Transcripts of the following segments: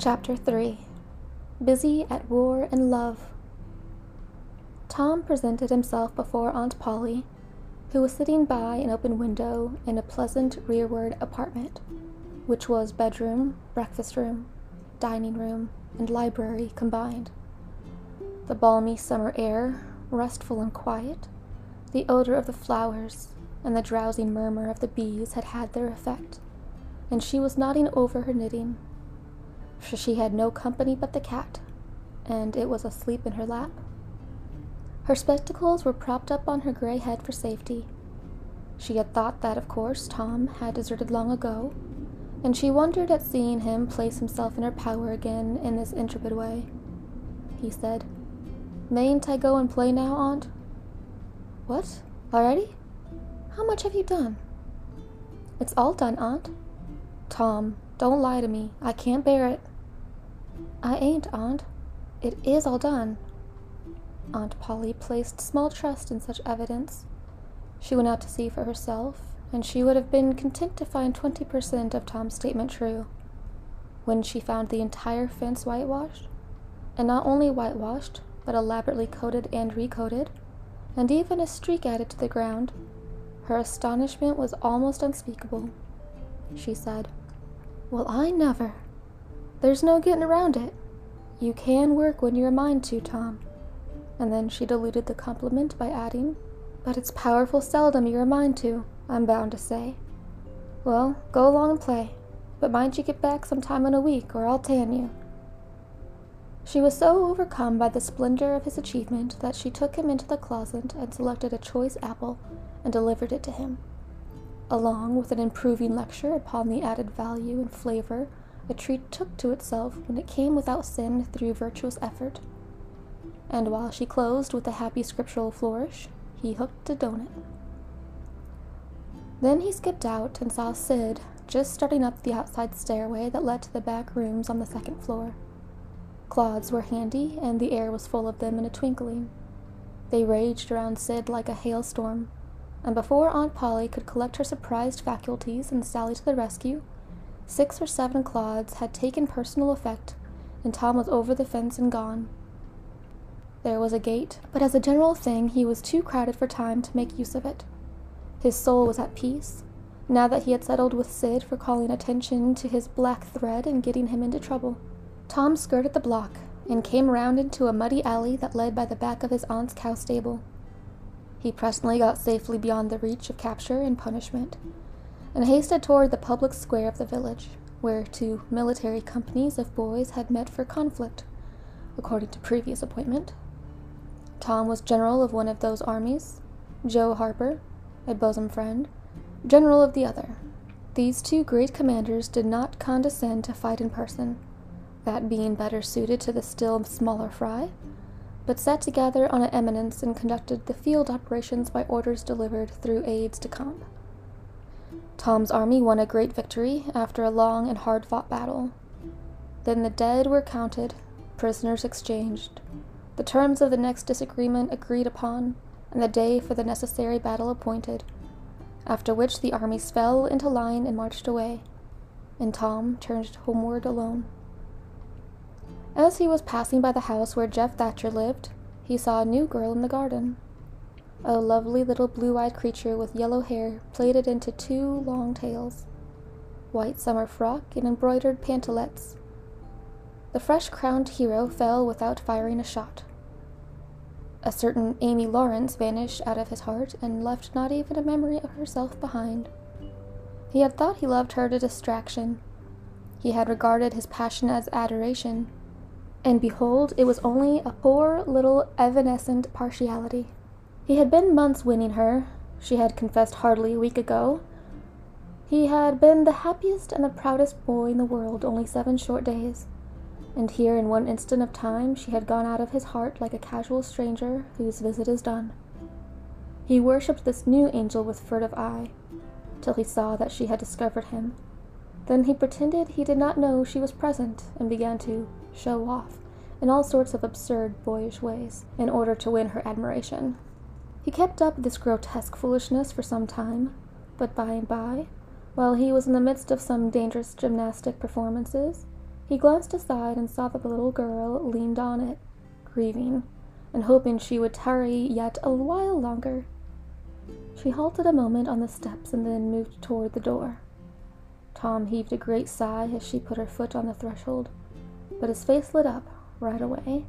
Chapter 3 Busy at War and Love. Tom presented himself before Aunt Polly, who was sitting by an open window in a pleasant rearward apartment, which was bedroom, breakfast room, dining room, and library combined. The balmy summer air, restful and quiet, the odor of the flowers, and the drowsy murmur of the bees had had their effect, and she was nodding over her knitting for she had no company but the cat, and it was asleep in her lap. Her spectacles were propped up on her gray head for safety. She had thought that, of course, Tom had deserted long ago, and she wondered at seeing him place himself in her power again in this intrepid way. He said, Mayn't I go and play now, Aunt? What? Already? How much have you done? It's all done, Aunt. Tom, don't lie to me. I can't bear it. I ain't, Aunt. It is all done. Aunt Polly placed small trust in such evidence. She went out to see for herself, and she would have been content to find twenty per cent of Tom's statement true. When she found the entire fence whitewashed, and not only whitewashed, but elaborately coated and recoated, and even a streak added to the ground, her astonishment was almost unspeakable. She said, Well, I never. There's no getting around it. You can work when you're a mind to, Tom. And then she diluted the compliment by adding, But it's powerful seldom you're a mind to, I'm bound to say. Well, go along and play, but mind you get back some time in a week, or I'll tan you. She was so overcome by the splendor of his achievement that she took him into the closet and selected a choice apple and delivered it to him, along with an improving lecture upon the added value and flavor a tree took to itself when it came without sin through virtuous effort. And while she closed with a happy scriptural flourish, he hooked a donut. Then he skipped out and saw Sid just starting up the outside stairway that led to the back rooms on the second floor. Clods were handy, and the air was full of them in a twinkling. They raged around Sid like a hailstorm, and before Aunt Polly could collect her surprised faculties and sally to the rescue, Six or seven clods had taken personal effect, and Tom was over the fence and gone. There was a gate, but as a general thing, he was too crowded for time to make use of it. His soul was at peace, now that he had settled with Sid for calling attention to his black thread and getting him into trouble. Tom skirted the block and came round into a muddy alley that led by the back of his aunt's cow stable. He presently got safely beyond the reach of capture and punishment, and hasted toward the public square of the village, where two military companies of boys had met for conflict, according to previous appointment. Tom was general of one of those armies, Joe Harper, a bosom friend, general of the other. These two great commanders did not condescend to fight in person, that being better suited to the still smaller fry, but sat together on an eminence and conducted the field operations by orders delivered through aides de camp. Tom's army won a great victory after a long and hard fought battle. Then the dead were counted, prisoners exchanged, the terms of the next disagreement agreed upon, and the day for the necessary battle appointed, after which the armies fell into line and marched away, and Tom turned homeward alone. As he was passing by the house where Jeff Thatcher lived, he saw a new girl in the garden a lovely little blue eyed creature with yellow hair plaited into two long tails, white summer frock, and embroidered pantalettes. The fresh crowned hero fell without firing a shot. A certain Amy Lawrence vanished out of his heart and left not even a memory of herself behind. He had thought he loved her to distraction. He had regarded his passion as adoration. And behold, it was only a poor little evanescent partiality. He had been months winning her, she had confessed hardly a week ago. He had been the happiest and the proudest boy in the world only seven short days, and here in one instant of time she had gone out of his heart like a casual stranger whose visit is done. He worshipped this new angel with furtive eye, till he saw that she had discovered him. Then he pretended he did not know she was present, and began to show off in all sorts of absurd boyish ways in order to win her admiration. He kept up this grotesque foolishness for some time, but by and by, while he was in the midst of some dangerous gymnastic performances, He glanced aside and saw that the little girl leaned on it, grieving, and hoping she would tarry yet a while longer. She halted a moment on the steps and then moved toward the door. Tom heaved a great sigh as she put her foot on the threshold, but his face lit up right away,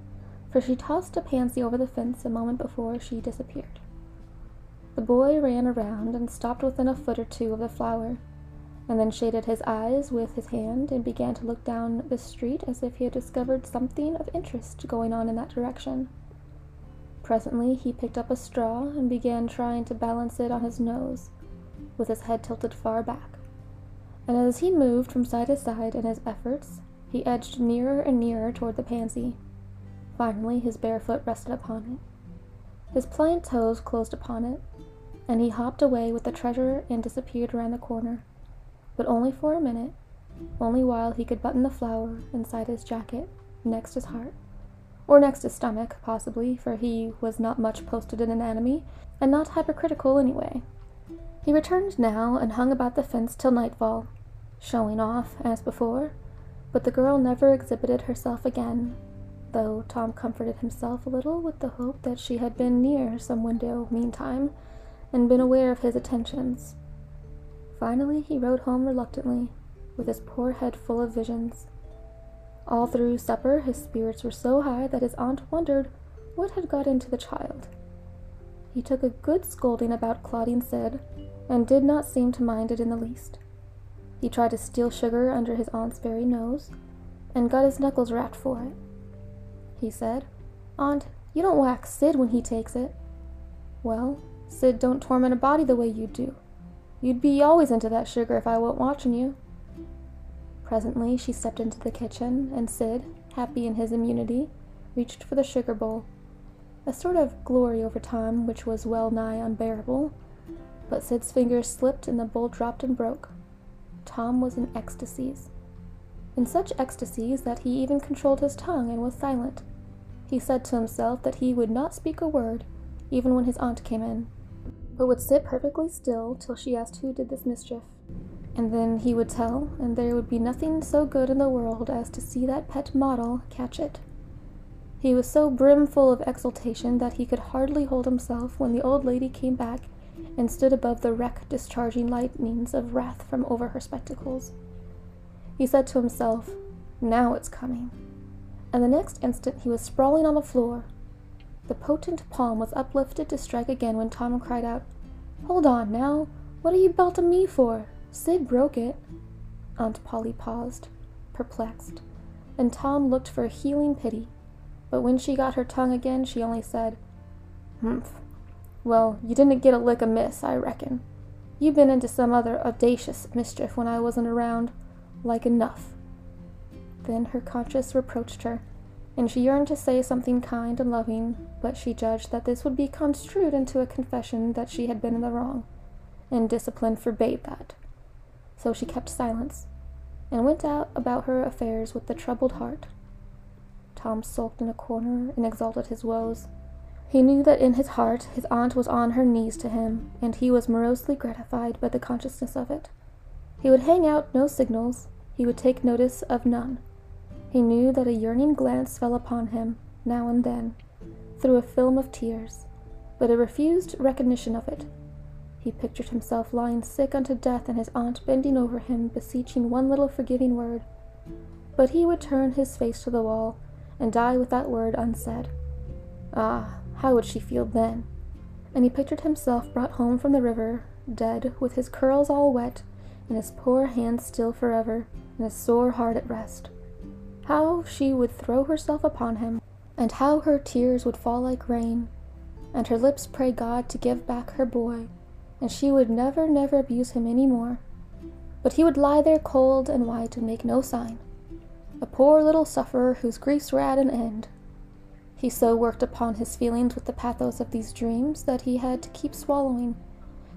for she tossed a pansy over the fence a moment before she disappeared. The boy ran around and stopped within a foot or two of the flower, and then shaded his eyes with his hand and began to look down the street as if he had discovered something of interest going on in that direction. Presently he picked up a straw and began trying to balance it on his nose, with his head tilted far back. And as he moved from side to side in his efforts, he edged nearer and nearer toward the pansy. Finally his bare foot rested upon it. His pliant toes closed upon it, and he hopped away with the treasure and disappeared around the corner, but only for a minute, only while he could button the flower inside his jacket, next his heart or next his stomach, possibly, for he was not much posted in anatomy, and not hypercritical anyway. He returned now and hung about the fence till nightfall, showing off as before, but the girl never exhibited herself again, though Tom comforted himself a little with the hope that she had been near some window meantime, and been aware of his attentions. Finally he rode home reluctantly, with his poor head full of visions. All through supper his spirits were so high that his aunt wondered what had got into the child. He took a good scolding about Claudine Sid, and did not seem to mind it in the least. He tried to steal sugar under his aunt's very nose, and got his knuckles rapped for it. He said, Aunt, you don't whack Sid when he takes it. Well, Sid don't torment a body the way you do. You'd be always into that sugar if I wasn't watching you. Presently she stepped into the kitchen, and Sid, happy in his immunity, reached for the sugar bowl. A sort of glory over Tom which was well nigh unbearable, but Sid's fingers slipped and the bowl dropped and broke. Tom was in ecstasies. In such ecstasies that he even controlled his tongue and was silent. He said to himself that he would not speak a word, even when his aunt came in, but would sit perfectly still till she asked who did this mischief and then he would tell, and there would be nothing so good in the world as to see that pet model catch it. He was so brimful of exultation that he could hardly hold himself when the old lady came back and stood above the wreck discharging lightnings of wrath from over her spectacles. He said to himself, Now it's coming. And the next instant he was sprawling on the floor. The potent palm was uplifted to strike again when Tom cried out, Hold on now! What are you belting me for? Sid broke it. Aunt Polly paused, perplexed, and Tom looked for healing pity, but when she got her tongue again, she only said, Humph. Well, you didn't get a lick amiss, I reckon. You been into some other audacious mischief when I wasn't around, like enough. Then her conscience reproached her, and she yearned to say something kind and loving, but she judged that this would be construed into a confession that she had been in the wrong, and discipline forbade that so she kept silence, and went out about her affairs with a troubled heart. Tom sulked in a corner and exalted his woes. He knew that in his heart his aunt was on her knees to him, and he was morosely gratified by the consciousness of it. He would hang out no signals, he would take notice of none. He knew that a yearning glance fell upon him, now and then, through a film of tears, but a refused recognition of it he pictured himself lying sick unto death and his aunt bending over him, beseeching one little forgiving word. But he would turn his face to the wall and die with that word unsaid. Ah, how would she feel then? And he pictured himself brought home from the river, dead, with his curls all wet, and his poor hands still forever, and his sore heart at rest. How she would throw herself upon him, and how her tears would fall like rain, and her lips pray God to give back her boy, and she would never, never abuse him any more. But he would lie there cold and white and make no sign. A poor little sufferer whose griefs were at an end. He so worked upon his feelings with the pathos of these dreams that he had to keep swallowing.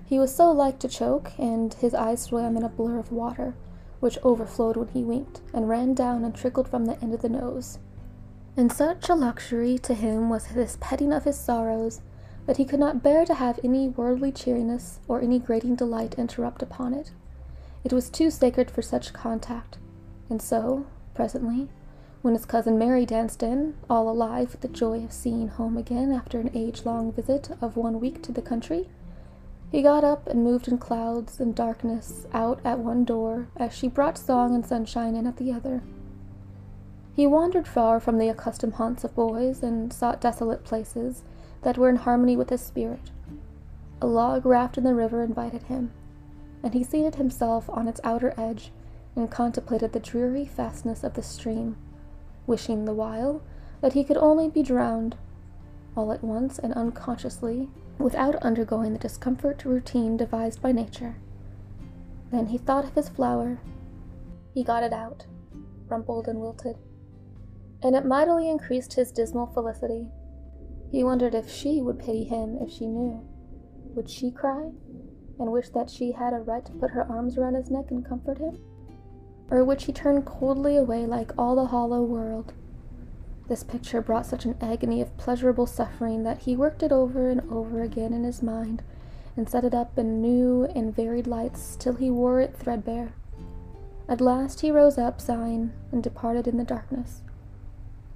He was so like to choke, and his eyes swam in a blur of water, which overflowed when he winked, and ran down and trickled from the end of the nose. And such a luxury to him was this petting of his sorrows that he could not bear to have any worldly cheeriness or any grating delight interrupt upon it. It was too sacred for such contact, and so, Presently, when his cousin Mary danced in, all alive with the joy of seeing home again after an age long visit of one week to the country, he got up and moved in clouds and darkness out at one door as she brought song and sunshine in at the other. He wandered far from the accustomed haunts of boys and sought desolate places that were in harmony with his spirit. A log raft in the river invited him, and he seated himself on its outer edge and contemplated the dreary fastness of the stream wishing the while that he could only be drowned, all at once and unconsciously, without undergoing the discomfort routine devised by nature. Then he thought of his flower. He got it out, rumpled and wilted, and it mightily increased his dismal felicity. He wondered if she would pity him if she knew. Would she cry, and wish that she had a right to put her arms around his neck and comfort him? or would she turn coldly away like all the hollow world? This picture brought such an agony of pleasurable suffering that he worked it over and over again in his mind and set it up in new and varied lights till he wore it threadbare. At last he rose up, sighing, and departed in the darkness.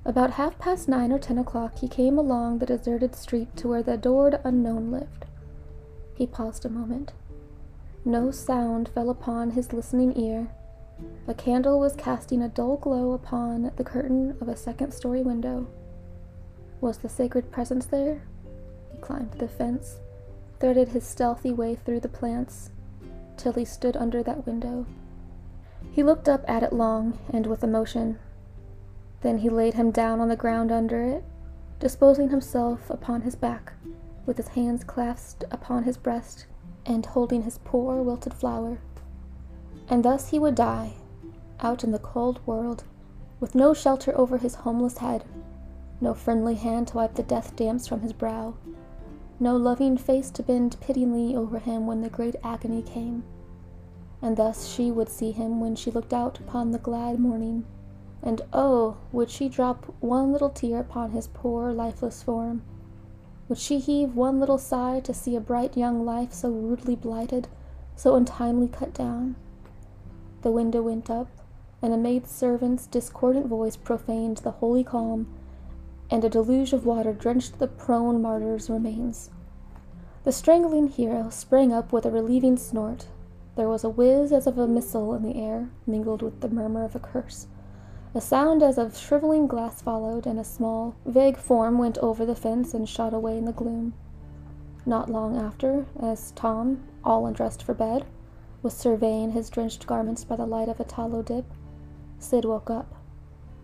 About half past nine or ten o'clock he came along the deserted street to where the adored unknown lived. He paused a moment. No sound fell upon his listening ear, a candle was casting a dull glow upon the curtain of a second story window. Was the sacred presence there? He climbed the fence, threaded his stealthy way through the plants, till he stood under that window. He looked up at it long and with emotion. Then he laid him down on the ground under it, disposing himself upon his back, with his hands clasped upon his breast, and holding his poor wilted flower. And thus he would die, out in the cold world, with no shelter over his homeless head, no friendly hand to wipe the death damps from his brow, no loving face to bend pityingly over him when the great agony came. And thus she would see him when she looked out upon the glad morning, and oh, would she drop one little tear upon his poor lifeless form? Would she heave one little sigh to see a bright young life so rudely blighted, so untimely cut down? The window went up, and a maid servant's discordant voice profaned the holy calm, and a deluge of water drenched the prone martyr's remains. The strangling hero sprang up with a relieving snort. There was a whiz as of a missile in the air, mingled with the murmur of a curse. A sound as of shriveling glass followed, and a small, vague form went over the fence and shot away in the gloom. Not long after, as Tom, all undressed for bed, was surveying his drenched garments by the light of a tallow dip, Sid woke up.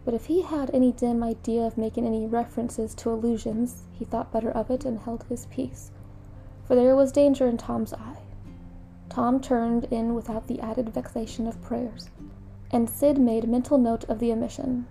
But if he had any dim idea of making any references to illusions, he thought better of it and held his peace, for there was danger in Tom's eye. Tom turned in without the added vexation of prayers, and Sid made mental note of the omission.